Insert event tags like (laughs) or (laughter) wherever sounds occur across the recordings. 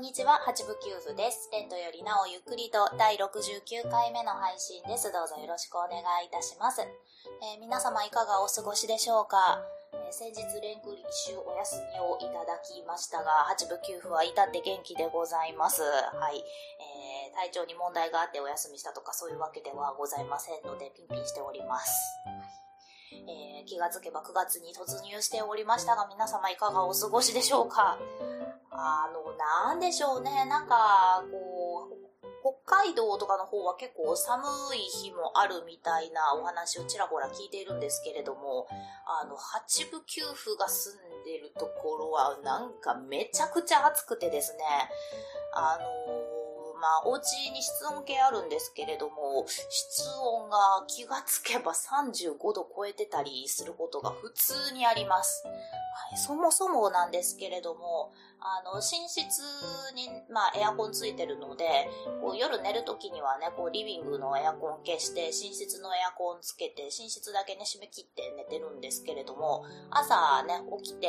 んにちは、八部九夫です。レントよりなおゆっくりと第69回目の配信です。どうぞよろしくお願いいたします。えー、皆様いかがお過ごしでしょうか、えー、先日連休一週お休みをいただきましたが、八部九夫は至って元気でございます。はい。えー、体調に問題があってお休みしたとかそういうわけではございませんので、ピンピンしております。えー、気がつけば9月に突入しておりましたが、皆様いかがお過ごしでしょうか？あの、なんでしょうね。なんか、こう、北海道とかの方は結構寒い日もあるみたいなお話をちらほら聞いているんですけれども、あの、八部九夫が住んでるところはなんかめちゃくちゃ暑くてですね、あのまあ、お家に室温計あるんですけれども、室温が気がつけば35度超えてたりすることが普通にあります。はい、そもそもなんですけれども、あの、寝室に、まあ、エアコンついてるので、こう夜寝るときにはね、こう、リビングのエアコン消して、寝室のエアコンつけて、寝室だけね、閉め切って寝てるんですけれども、朝ね、起きて、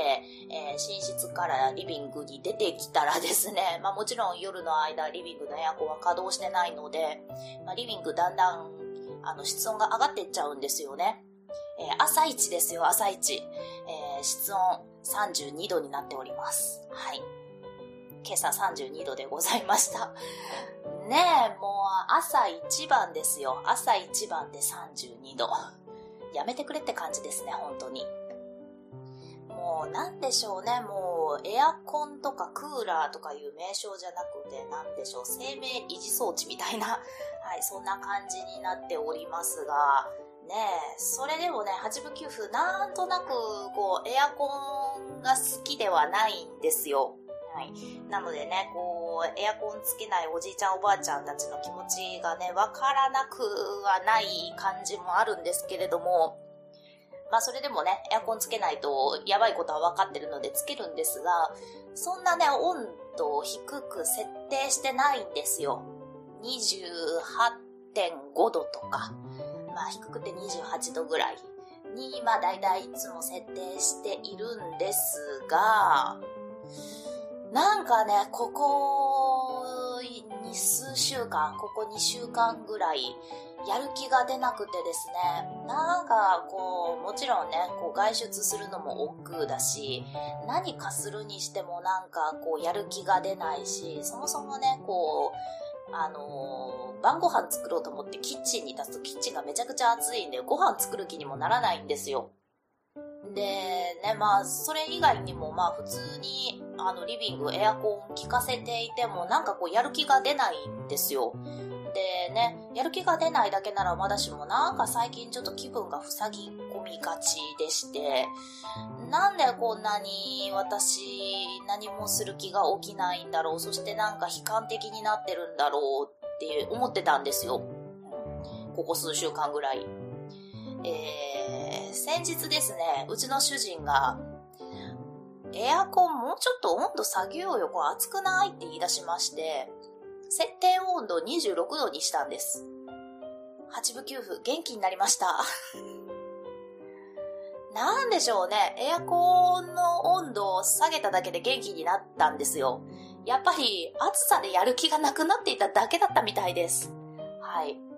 えー、寝室からリビングに出てきたらですね、まあ、もちろん夜の間、リビングのエエアコンは稼働してないので、まあ、リビングだんだん、あの、室温が上がっていっちゃうんですよね。えー、朝一ですよ、朝一。えー、室温32度になっております。はい。今朝32度でございました。ねえ、もう朝一番ですよ。朝一番で32度。やめてくれって感じですね、本当に。もうなんでしょうね、もうエアコンとかクーラーとかいう名称じゃなくて、なんでしょう、生命維持装置みたいな、(laughs) はい、そんな感じになっておりますが、ねえ、それでもね、八分九分、なんとなく、こう、エアコンが好きではないんですよ。はい。なのでね、こう、エアコンつけないおじいちゃんおばあちゃんたちの気持ちがね、わからなくはない感じもあるんですけれども、まあそれでもね、エアコンつけないとやばいことは分かってるのでつけるんですが、そんなね、温度を低く設定してないんですよ。28.5度とか。まあ低くて28度ぐらいに、まあ大体いつも設定しているんですが、なんかね、ここに数週間、ここ2週間ぐらい、やる気が出なくてですね、なんかこう、もちろんね、こう外出するのも億劫だし、何かするにしてもなんかこう、やる気が出ないし、そもそもね、こう、あのー、晩ご飯作ろうと思ってキッチンに立つとキッチンがめちゃくちゃ暑いんで、ご飯作る気にもならないんですよ。で、ね、まあ、それ以外にも、まあ、普通に、あの、リビング、エアコン効かせていても、なんかこう、やる気が出ないんですよ。でね、やる気が出ないだけならまだしも、なんか最近ちょっと気分が塞ぎ込みがちでして、なんでこんなに私、何もする気が起きないんだろう、そしてなんか悲観的になってるんだろうって思ってたんですよ。ここ数週間ぐらい。えー、先日ですね、うちの主人が、エアコンもうちょっと温度下げようよ、これ暑くないって言い出しまして、設定温度26度にしたんです。8分9分、元気になりました。(laughs) なんでしょうね。エアコンの温度を下げただけで元気になったんですよ。やっぱり暑さでやる気がなくなっていただけだったみたいです。はい。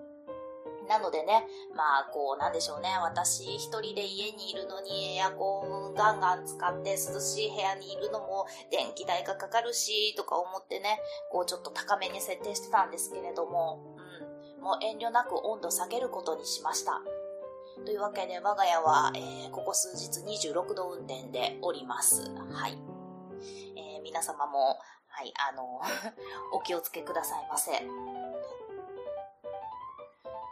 なのでね、まあ、こう、なんでしょうね。私一人で家にいるのにエアコンガンガン使って涼しい部屋にいるのも電気代がかかるし、とか思ってね、こうちょっと高めに設定してたんですけれども、うん、もう遠慮なく温度下げることにしました。というわけで我が家は、えー、ここ数日26度運転でおります。はい。えー、皆様も、はい、あの (laughs) お気をつけくださいませ。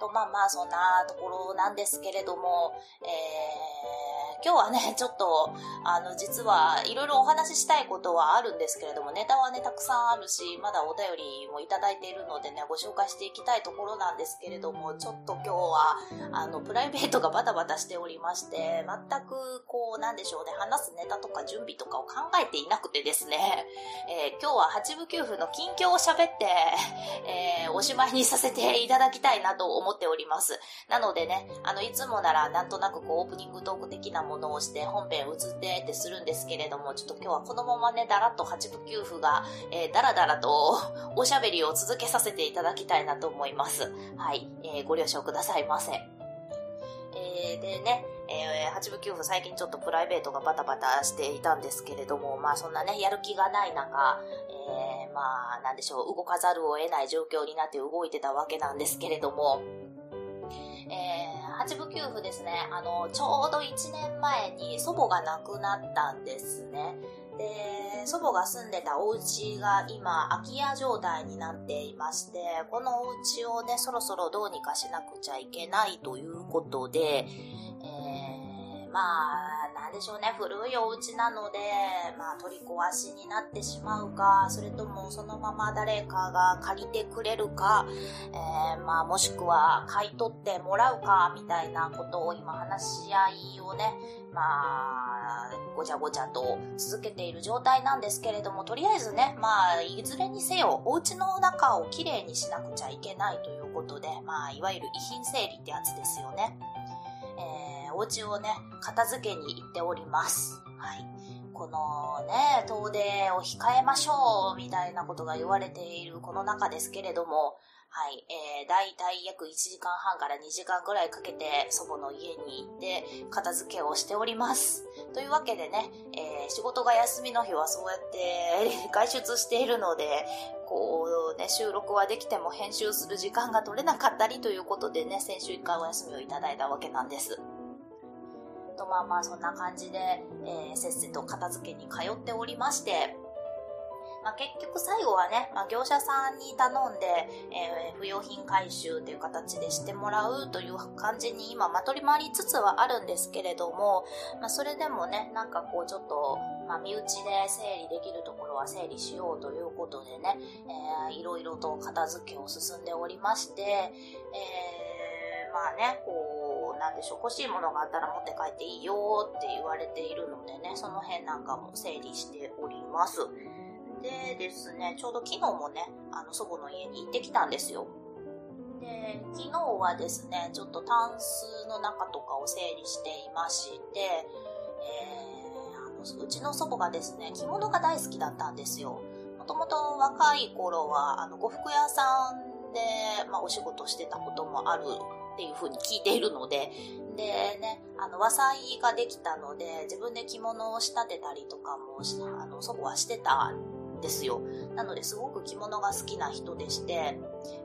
と、まあまあ、そんなところなんですけれども、えー、今日はね、(laughs) ちょっと、あの、実はいろいろお話ししたいことはあるんですけれども、ネタはね、たくさんあるし、まだお便りもいただいているのでね、ご紹介していきたいところなんですけれども、ちょっと今日は、あの、プライベートがバタバタしておりまして、全く、こう、なんでしょうね、話すネタとか準備とかを考えていなくてですね、(laughs) えー、今日は8部9分の近況を喋って、(laughs) えー、おしまいにさせていただきたいなと思っております。なのでね、あの、いつもならなんとなくこう、オープニングトーク的なものをして本編移ってってするんですけれども、ちょっと今日はこのままね、だらっと8部9分が、えー、だらだらとおしゃべりを続けさせていただきたいなと思います。はい、えー、ご了承くださいませ。えー、でね、えー、8部9分最近ちょっとプライベートがバタバタしていたんですけれども、まあそんなね、やる気がない中、えー、まあなんでしょう、動かざるを得ない状況になって動いてたわけなんですけれども、えー、八部九部ですね、あの、ちょうど1年前に祖母が亡くなったんですね。で、祖母が住んでたお家が今、空き家状態になっていまして、このお家をね、そろそろどうにかしなくちゃいけないということで、まあ、なんでしょうね、古いお家なので、まあ、取り壊しになってしまうか、それともそのまま誰かが借りてくれるか、えー、まあ、もしくは買い取ってもらうか、みたいなことを今話し合いをね、まあ、ごちゃごちゃと続けている状態なんですけれども、とりあえずね、まあ、いずれにせよ、お家の中をきれいにしなくちゃいけないということで、まあ、いわゆる遺品整理ってやつですよね。お家をね、片付けに行っております。はい。このね、遠出を控えましょう、みたいなことが言われているこの中ですけれども、はい、えー、だいたい約1時間半から2時間ぐらいかけて祖母の家に行って片付けをしております。というわけでね、えー、仕事が休みの日はそうやって (laughs) 外出しているので、こうね、収録はできても編集する時間が取れなかったりということでね、先週1回お休みをいただいたわけなんです。とまあまあそんな感じで、えー、せっせと片付けに通っておりまして、まあ、結局最後はね、まあ、業者さんに頼んで、えー、不用品回収という形でしてもらうという感じに今、まとり回りつつはあるんですけれども、まあ、それでもね、なんかこうちょっと、まあ、身内で整理できるところは整理しようということでね、えー、いろいろと片付けを進んでおりまして、えー、まあね、こう、なんでしょう、欲しいものがあったら持って帰っていいよって言われているのでね、その辺なんかも整理しております。でですね、ちょうど昨日もね、あの祖母の家に行ってきたんですよ。で、昨日はですね、ちょっとタンスの中とかを整理していまして、えー、あのうちの祖母がですね、着物が大好きだったんですよ。もともと若い頃は、あの、呉服屋さんで、まあ、お仕事してたこともあるっていう風に聞いているので、でね、あの、和裁ができたので、自分で着物を仕立てたりとかも、あの、そこはしてたんですよ。なので、すごく着物が好きな人でして、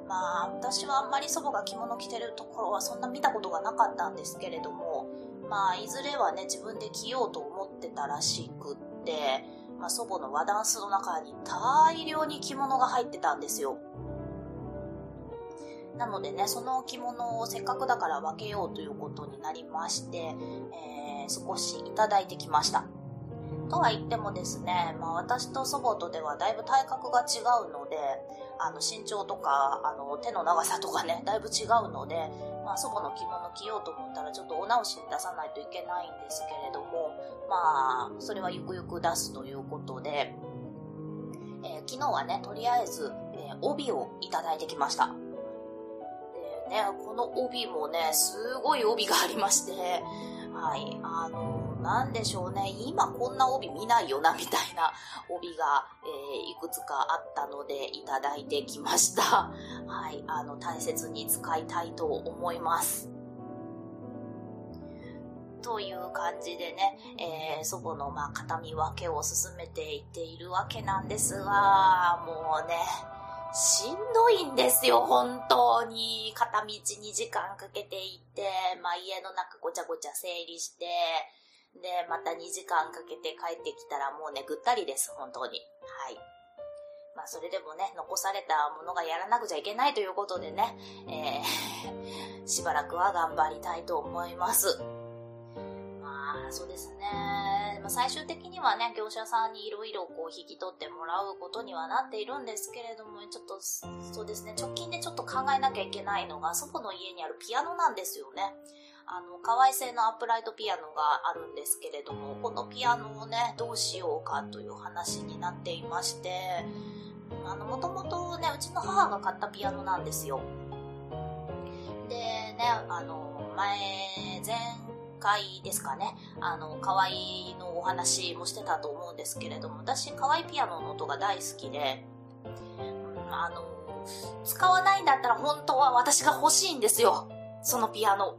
まあ、私はあんまり祖母が着物着てるところはそんな見たことがなかったんですけれども、まあ、いずれはね、自分で着ようと思ってたらしくって、まあ、祖母の和ダンスの中に大量に着物が入ってたんですよ。なのでね、その着物をせっかくだから分けようということになりまして、えー、少しいただいてきました。とは言ってもですね、まあ、私と祖母とではだいぶ体格が違うので、あの身長とかあの手の長さとかね、だいぶ違うので、まあ、祖母の着物着ようと思ったらちょっとお直しに出さないといけないんですけれども、まあ、それはゆくゆく出すということで、えー、昨日はね、とりあえず、えー、帯をいただいてきました。ね、この帯もね、すごい帯がありまして、はい、あの、なんでしょうね、今こんな帯見ないよな、みたいな帯が、えー、いくつかあったのでいただいてきました。はい、あの、大切に使いたいと思います。という感じでね、えー、祖母のまあ形見分けを進めていっているわけなんですが、もうね、しんどいんですよ、本当に。片道2時間かけて行って、まあ家の中ごちゃごちゃ整理して、で、また2時間かけて帰ってきたらもうね、ぐったりです、本当に。はい。まあそれでもね、残されたものがやらなくちゃいけないということでね、えー、(laughs) しばらくは頑張りたいと思います。そうですね。まあ、最終的にはね、業者さんにいろいろこう引き取ってもらうことにはなっているんですけれども、ちょっとそうですね、直近でちょっと考えなきゃいけないのが祖母の家にあるピアノなんですよね。あの、可愛製のアップライトピアノがあるんですけれども、このピアノをね、どうしようかという話になっていまして、あの、もともとね、うちの母が買ったピアノなんですよ。でね、あの、前、前回ですかね、あの、可愛いのお話もしてたと思うんですけれども、私、可愛いピアノの音が大好きで、あの、使わないんだったら本当は私が欲しいんですよ。そのピアノ。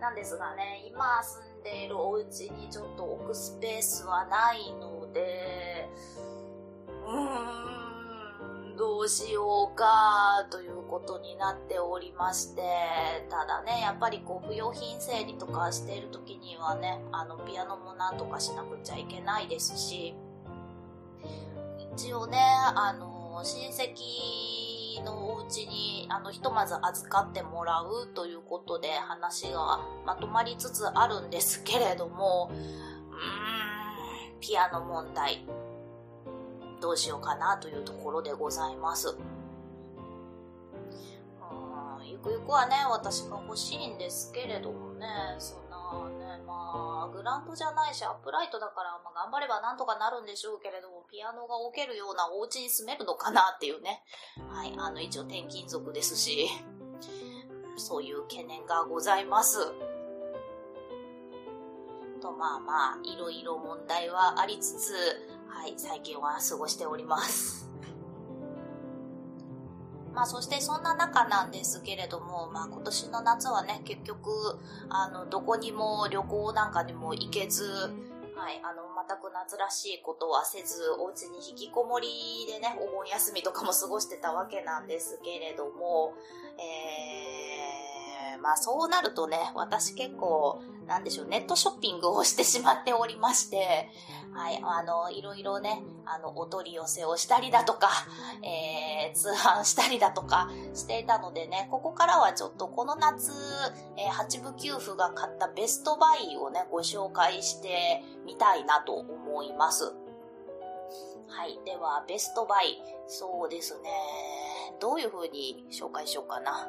なんですがね、今住んでいるお家にちょっと置くスペースはないので、うーん、どうしようか、ということになっておりまして、ただね、やっぱりこう、不用品整理とかしている時にはね、あの、ピアノもなんとかしなくちゃいけないですし、一応ね、あの、親戚のお家にあのひとまず預かってもらうということで話がまとまりつつあるんですけれどもうーんピアノ問題。どうしようかなというところでございますゆくゆくはね私が欲しいんですけれどもねそんなね、まあ、グランドじゃないし、アップライトだから、まあ、頑張ればなんとかなるんでしょうけれども、ピアノが置けるようなお家に住めるのかなっていうね。はい、あの、一応転勤族ですし、そういう懸念がございます。と、まあまあ、いろいろ問題はありつつ、はい、最近は過ごしております。(laughs) まあそしてそんな中なんですけれども、まあ今年の夏はね、結局、あの、どこにも旅行なんかにも行けず、はい、あの、全く夏らしいことはせず、お家に引きこもりでね、お盆休みとかも過ごしてたわけなんですけれども、えー、まあそうなるとね、私結構、なんでしょう、ネットショッピングをしてしまっておりまして、はい、あの、いろいろね、あの、お取り寄せをしたりだとか、えー、通販したりだとかしていたのでね、ここからはちょっとこの夏、えー、八部九夫が買ったベストバイをね、ご紹介してみたいなと思います。はい。では、ベストバイ。そうですね。どういう風に紹介しようかな。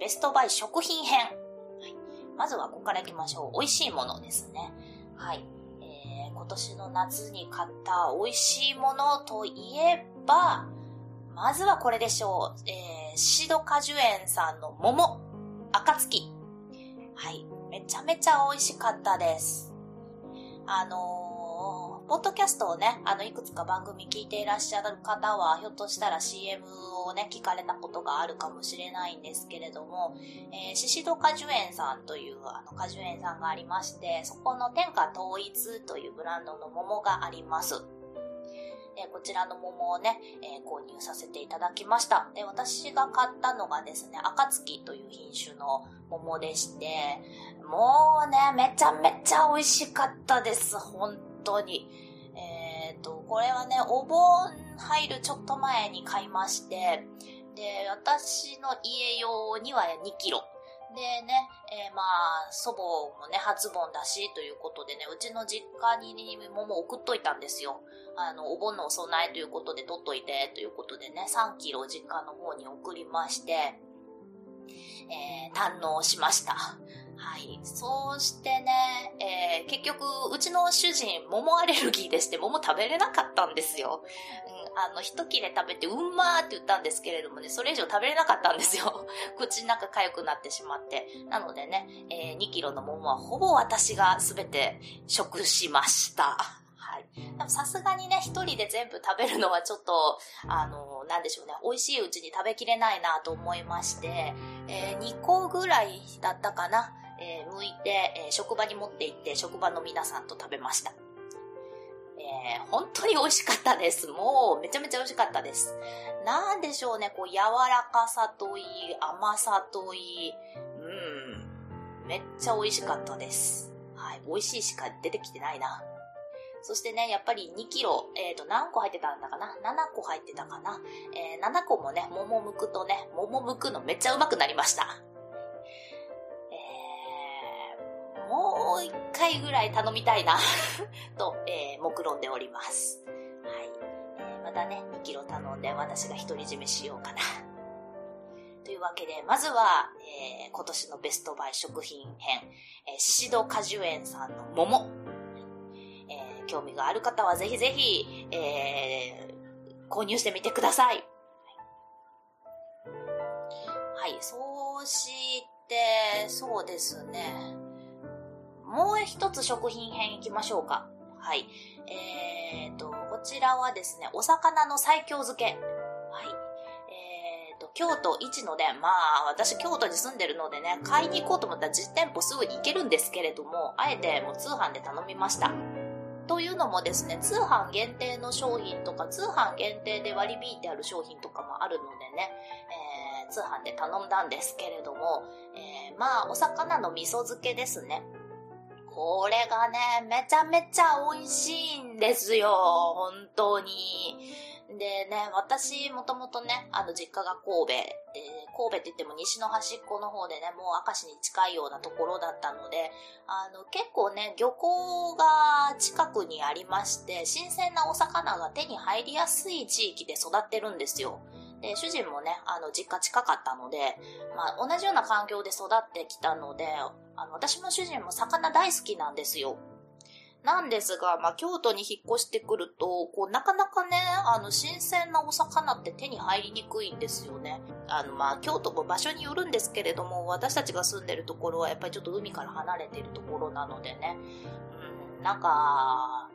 ベストバイ食品編。はい、まずはここから行きましょう。美味しいものですね。はい。えー今年の夏に買った美味しいものといえば、まずはこれでしょう。えー、シド果樹園さんの桃、暁。はい。めちゃめちゃ美味しかったです。あのー、ポッドキャストをね、あの、いくつか番組聞いていらっしゃる方は、ひょっとしたら CM をね、聞かれたことがあるかもしれないんですけれども、えー、シシド果樹園さんというあの果樹園さんがありまして、そこの天下統一というブランドの桃があります。えこちらの桃をね、えー、購入させていただきました。で、私が買ったのがですね、暁という品種の桃でして、もうね、めちゃめちゃ美味しかったです、本当に。えっ、ー、と、これはね、お盆入るちょっと前に買いまして、で、私の家用には2キロ。でね、えー、まあ、祖母もね、初盆だし、ということでね、うちの実家に桃を送っといたんですよ。あの、お盆のお供えということで取っといて、ということでね、3キロ実家の方に送りまして、えー、堪能しました。はい。そうしてね、えー、結局、うちの主人、桃アレルギーでして、桃食べれなかったんですよ。うん、あの、一切れ食べて、うんまーって言ったんですけれどもね、それ以上食べれなかったんですよ。(laughs) 口の中痒くなってしまって。なのでね、えー、2キロの桃はほぼ私が全て食しました。はい。さすがにね、一人で全部食べるのはちょっと、あの、なんでしょうね、美味しいうちに食べきれないなと思いまして、えー、2個ぐらいだったかな。えー、剥いて、えー、職場に持って行って職場の皆さんと食べました。えー、本当に美味しかったです。もう、めちゃめちゃ美味しかったです。なんでしょうね、こう、柔らかさといい、甘さといい、うん、めっちゃ美味しかったです。はい、美味しいしか出てきてないな。そしてね、やっぱり2キロ、えっ、ー、と、何個入ってたんだかな ?7 個入ってたかな？えー、7個もね、桃むくとね、桃むくのめっちゃうまくなりました。回ぐらい頼みたいな (laughs) と、えー、目論んでおります。はい。えー、またね、2キロ頼んで私が独り占めしようかな。(laughs) というわけで、まずは、えー、今年のベストバイ食品編、えー、シシド果樹園さんの桃。えー、興味がある方はぜひぜひ、えー、購入してみてください。はい、そうして、そうですね。もう一つ食品編いきましょうか。はい。えーと、こちらはですね、お魚の西京漬け。はい。えーと、京都一ので、まあ、私京都に住んでるのでね、買いに行こうと思ったら実店舗すぐに行けるんですけれども、あえてもう通販で頼みました。というのもですね、通販限定の商品とか、通販限定で割り引いてある商品とかもあるのでね、えー、通販で頼んだんですけれども、えー、まあ、お魚の味噌漬けですね。これがね、めちゃめちゃ美味しいんですよ。本当に。でね、私もともとね、あの実家が神戸で、神戸って言っても西の端っこの方でね、もう明石に近いようなところだったので、あの結構ね、漁港が近くにありまして、新鮮なお魚が手に入りやすい地域で育ってるんですよ。で、主人もね、あの、実家近かったので、まあ、同じような環境で育ってきたので、あの、私も主人も魚大好きなんですよ。なんですが、まあ、京都に引っ越してくると、こう、なかなかね、あの、新鮮なお魚って手に入りにくいんですよね。あの、まあ、京都も場所によるんですけれども、私たちが住んでるところはやっぱりちょっと海から離れてるところなのでね、うん、なんか、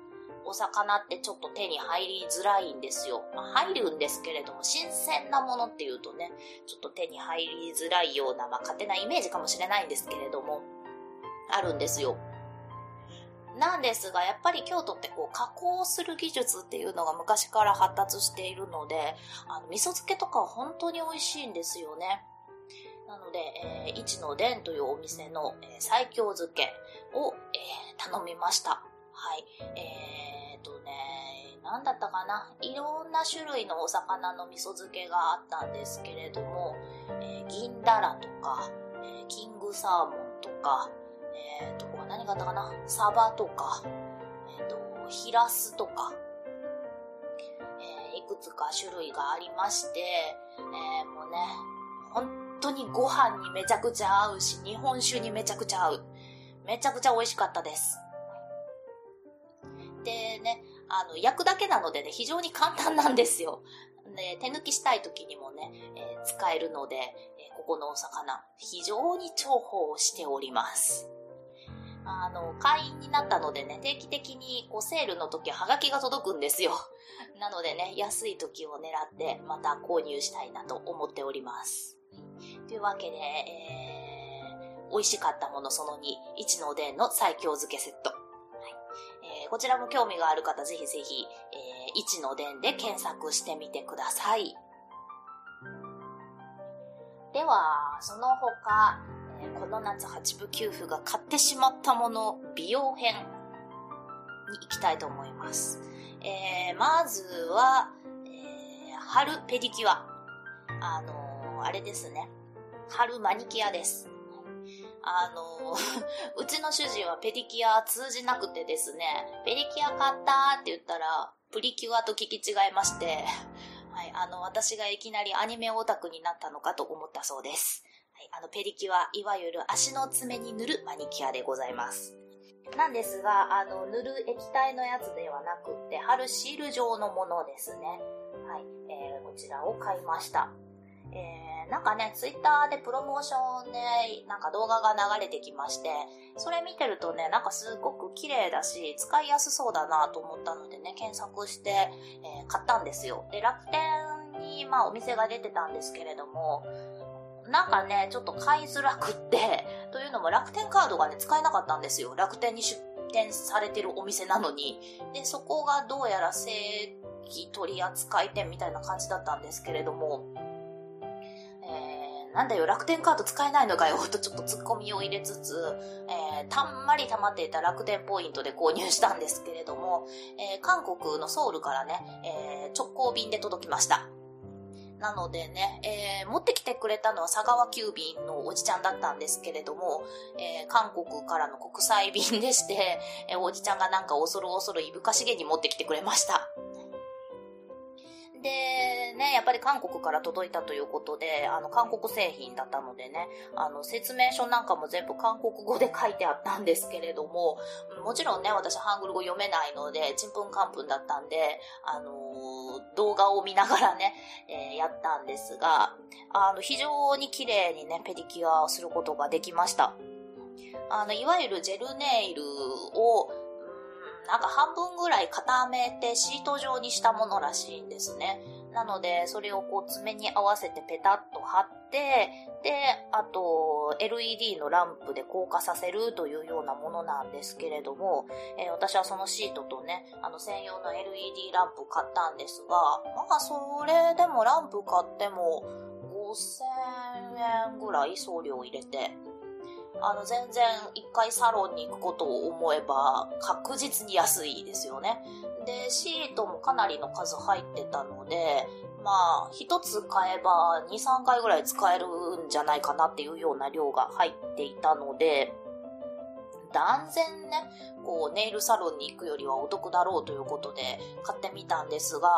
お魚ってちょっと手に入りづらいんですよ。まあ、入るんですけれども、新鮮なものっていうとね、ちょっと手に入りづらいような、まあ、勝手なイメージかもしれないんですけれども、あるんですよ。なんですが、やっぱり京都ってこう加工する技術っていうのが昔から発達しているので、あの味噌漬けとかは本当に美味しいんですよね。なので、えー、一の伝というお店の、えー、最強漬けを、えー、頼みました。はい。えー、っとね、なんだったかな？いろんな種類のお魚の味噌漬けがあったんですけれども、えー、銀だらとか、えー、キングサーモンとか、えっ、と、何があったかな？サバとか、えっ、と、ヒラスとか、えいくつか種類がありまして、えもうね、本当にご飯にめちゃくちゃ合うし、日本酒にめちゃくちゃ合う。めちゃくちゃ美味しかったです。でね、あの、焼くだけなのでね、非常に簡単なんですよ。で、手抜きしたい時にもね、えー、使えるので、えー、ここのお魚、非常に重宝しております。あの、会員になったのでね、定期的にこうセールの時はハガキが届くんですよ。(laughs) なのでね、安い時を狙ってまた購入したいなと思っております。というわけで、えー、美味しかったものその2、一のおでんの最強漬けセット。こちらも興味がある方、ぜひぜひ、えー、一のでんで検索してみてください。では、その他え、この夏八部九夫が買ってしまったもの美容編に行きたいと思います。えー、まずは、えー、春ペディキュア。あのー、あれですね。春マニキュアです。あの (laughs) うちの主人はペディキュア通じなくてですね、ペディキュア買ったって言ったら、プリキュアと聞き違いまして、(laughs) はい、あの、私がいきなりアニメオタクになったのかと思ったそうです。はい、あの、ペディキュア、いわゆる足の爪に塗るマニキュアでございます。なんですが、あの、塗る液体のやつではなくって、貼るシール状のものですね。はい、えー、こちらを買いました。えー、なんかね、ツイッターでプロモーションで、なんか動画が流れてきまして、それ見てるとね、なんかすごく綺麗だし、使いやすそうだなと思ったのでね、検索して、えー、買ったんですよ。で、楽天に、まあお店が出てたんですけれども、なんかね、ちょっと買いづらくって、というのも楽天カードがね、使えなかったんですよ。楽天に出店されてるお店なのに。で、そこがどうやら正規取扱店みたいな感じだったんですけれども、なんだよ、楽天カード使えないのかよ、(laughs) とちょっと突っ込みを入れつつ、えー、たんまり溜まっていた楽天ポイントで購入したんですけれども、えー、韓国のソウルからね、えー、直行便で届きました。なのでね、えー、持ってきてくれたのは佐川急便のおじちゃんだったんですけれども、えー、韓国からの国際便でして、えー、おじちゃんがなんか恐る恐るいぶかしげに持ってきてくれました。で、ね、やっぱり韓国から届いたということで、あの、韓国製品だったのでね、あの、説明書なんかも全部韓国語で書いてあったんですけれども、もちろんね、私ハングル語読めないので、ちんぷんかんぷんだったんで、あのー、動画を見ながらね、えー、やったんですが、あの、非常に綺麗にね、ペディキュアをすることができました。あの、いわゆるジェルネイルを、なんか半分ぐらい固めてシート状にしたものらしいんですね。なので、それをこう爪に合わせてペタッと貼って、で、あと、LED のランプで硬化させるというようなものなんですけれども、えー、私はそのシートとね、あの専用の LED ランプ買ったんですが、まあ、それでもランプ買っても5000円ぐらい送料入れて、あの、全然一回サロンに行くことを思えば確実に安いですよね。で、シートもかなりの数入ってたので、まあ、一つ買えば2、3回ぐらい使えるんじゃないかなっていうような量が入っていたので、断然ね、こう、ネイルサロンに行くよりはお得だろうということで買ってみたんですが、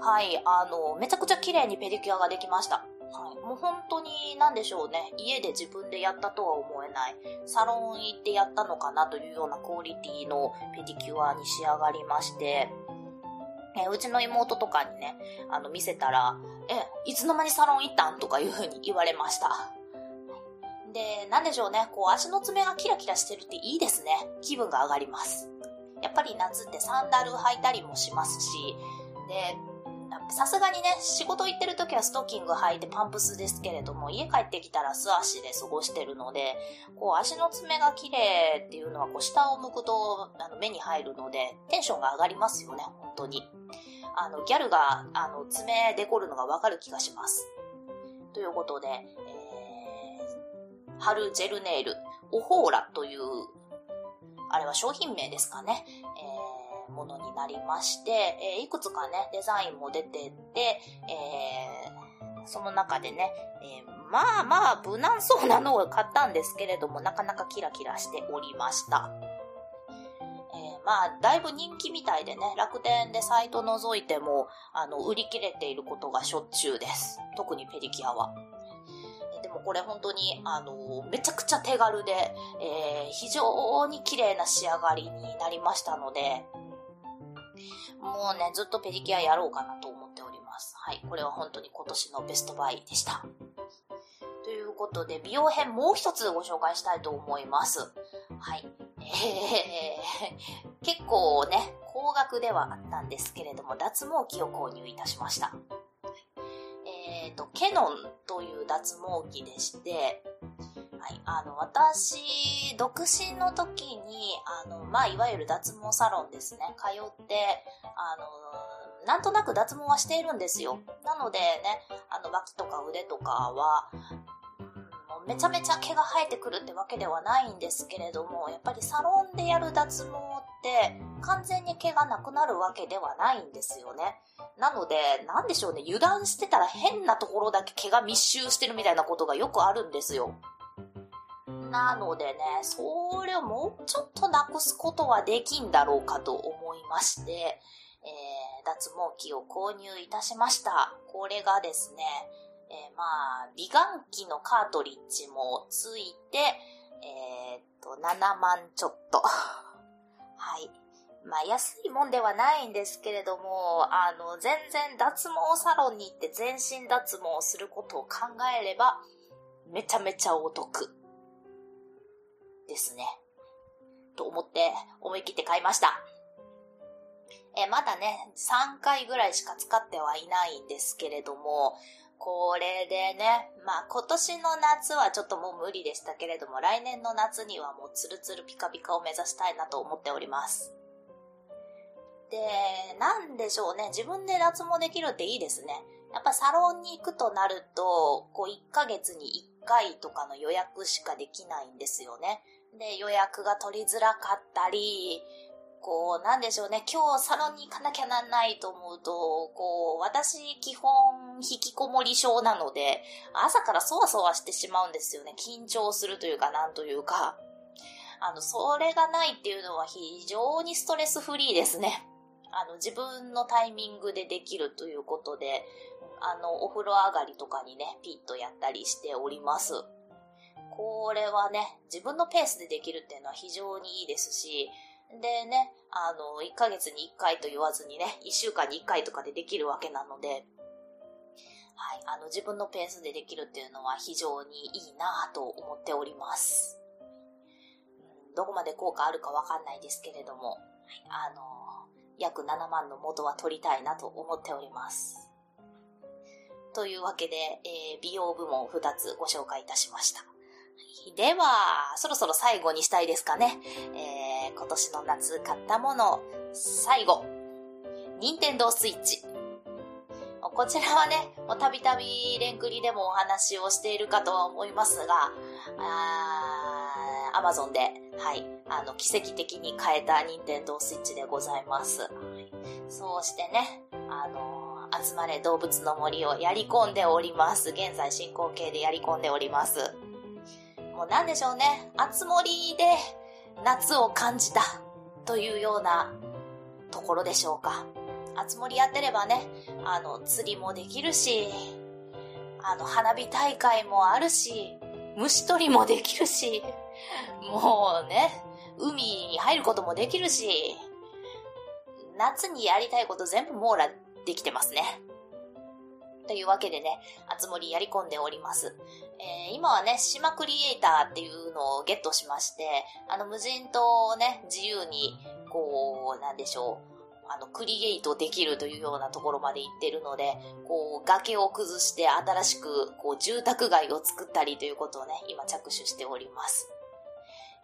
はい、あの、めちゃくちゃ綺麗にペディキュアができました。はい。もう本当に何でしょうね。家で自分でやったとは思えない。サロン行ってやったのかなというようなクオリティのペディキュアに仕上がりまして、えうちの妹とかにね、あの見せたら、え、いつの間にサロン行ったん？とかいう風に言われました。で、なんでしょうね。こう足の爪がキラキラしてるっていいですね。気分が上がります。やっぱり夏ってサンダル履いたりもしますし、で、さすがにね、仕事行ってる時はストッキング履いてパンプスですけれども、家帰ってきたら素足で過ごしてるので、こう足の爪が綺麗っていうのはこう下を向くとあの目に入るので、テンションが上がりますよね、本当に。あの、ギャルがあの爪デコるのがわかる気がします。ということで、えー、春ジェルネイル、オホーラという、あれは商品名ですかね。えーものになりまして、えー、いくつかね、デザインも出てて、えー、その中でね、えー、まあまあ無難そうなのを買ったんですけれども、なかなかキラキラしておりました。えまあ、だいぶ人気みたいでね、楽天でサイト覗いても、あの、売り切れていることがしょっちゅうです。特にペディキュアは。でもこれ本当に、あの、めちゃくちゃ手軽で、えー、非常に綺麗な仕上がりになりましたので、もうね、ずっとペディキュアやろうかなと思っております。はい。これは本当に今年のベストバイでした。ということで、美容編もう一つご紹介したいと思います。はい。えー、結構ね、高額ではあったんですけれども、脱毛器を購入いたしました。えっ、ー、と、ケノンという脱毛器でして、はい、あの、私、独身の時に、あの、まあ、いわゆる脱毛サロンですね、通って、あの、なんとなく脱毛はしているんですよ。なのでね、あの、脇とか腕とかは、めちゃめちゃ毛が生えてくるってわけではないんですけれども、やっぱりサロンでやる脱毛って完全に毛がなくなるわけではないんですよね。なので、なんでしょうね、油断してたら変なところだけ毛が密集してるみたいなことがよくあるんですよ。なのでね、それをもうちょっとなくすことはできんだろうかと思いまして、えー、脱毛器を購入いたしました。これがですね、えー、まあ、美顔器のカートリッジもついて、えー、っと、7万ちょっと。(laughs) はい。まあ、安いもんではないんですけれども、あの、全然脱毛サロンに行って全身脱毛することを考えれば、めちゃめちゃお得。ですね。と思って、思い切って買いました。え、まだね、3回ぐらいしか使ってはいないんですけれども、これでね、まあ今年の夏はちょっともう無理でしたけれども、来年の夏にはもうツルツルピカピカを目指したいなと思っております。で、なんでしょうね、自分で脱毛できるっていいですね。やっぱサロンに行くとなると、こう1ヶ月に1回とかの予約しかできないんですよね。で、予約が取りづらかったり、こう、なんでしょうね、今日サロンに行かなきゃなんないと思うと、こう、私基本引きこもり症なので、朝からそわそわしてしまうんですよね。緊張するというか、なんというか。あの、それがないっていうのは非常にストレスフリーですね。あの、自分のタイミングでできるということで、あの、お風呂上がりとかにね、ピッとやったりしております。これはね、自分のペースでできるっていうのは非常にいいですし、でね、あの、1ヶ月に1回と言わずにね、1週間に1回とかでできるわけなので、はい、あの、自分のペースでできるっていうのは非常にいいなと思っております。どこまで効果あるかわかんないですけれども、あの、約7万の元は取りたいなと思っております。というわけで、えー、美容部門2つご紹介いたしました。では、そろそろ最後にしたいですかね。えー、今年の夏買ったもの、最後。任天堂スイッチ。こちらはね、もうたびたびレンクリでもお話をしているかとは思いますが、あー、アマゾンで、はい、あの、奇跡的に買えた任天堂スイッチでございます。そうしてね、あのー、集まれ動物の森をやり込んでおります。現在進行形でやり込んでおります。もうなんでしょうね、あつ森で夏を感じたというようなところでしょうか。あつ森やってればね、あの、釣りもできるし、あの、花火大会もあるし、虫取りもできるし、もうね、海に入ることもできるし、夏にやりたいこと全部網羅できてますね。というわけでね、あつ森やり込んでおります。えー、今はね、島クリエイターっていうのをゲットしまして、あの無人島をね、自由に、こう、なんでしょう、あの、クリエイトできるというようなところまで行ってるので、こう、崖を崩して新しく、こう、住宅街を作ったりということをね、今着手しております。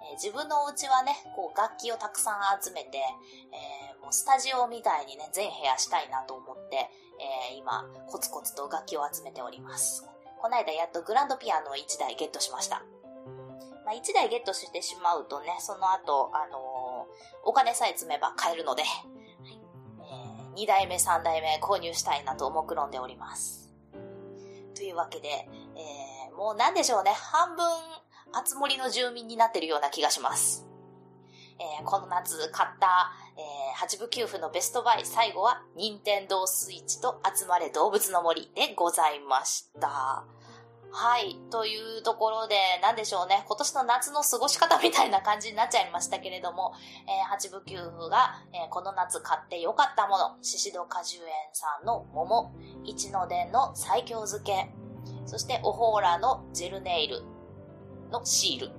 えー、自分のお家はね、こう、楽器をたくさん集めて、えー、もうスタジオみたいにね、全部屋したいなと思って、えー、今、コツコツと楽器を集めております。この間やっとグランドピアノを1台ゲットしました。まあ、1台ゲットしてしまうとね、その後、あのお金さえ積めば買えるので、え2代目、3代目購入したいなと目論んでおります。というわけで、えー、もうなんでしょうね、半分、あつ森の住民になってるような気がします。えー、この夏買った、えー、8部9部のベストバイ、最後は、任天堂スイッチと集まれ動物の森でございました。はい。というところで、なんでしょうね。今年の夏の過ごし方みたいな感じになっちゃいましたけれども、えー、八部九部が、えー、この夏買ってよかったもの、獅子戸果樹園さんの桃、一の伝の最強漬け、そしてオホーラのジェルネイルのシール、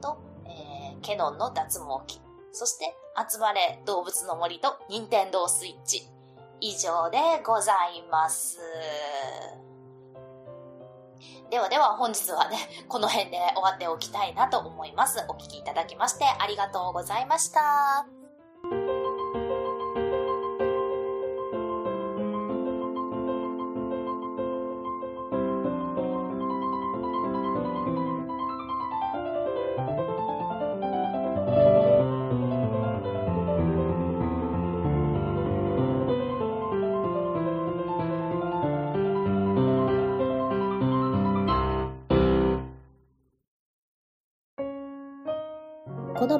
と、えー、ケノンの脱毛器、そして集まれ動物の森と任天堂スイッチ。以上でございます。ではでは本日はね、この辺で終わっておきたいなと思います。お聴きいただきましてありがとうございました。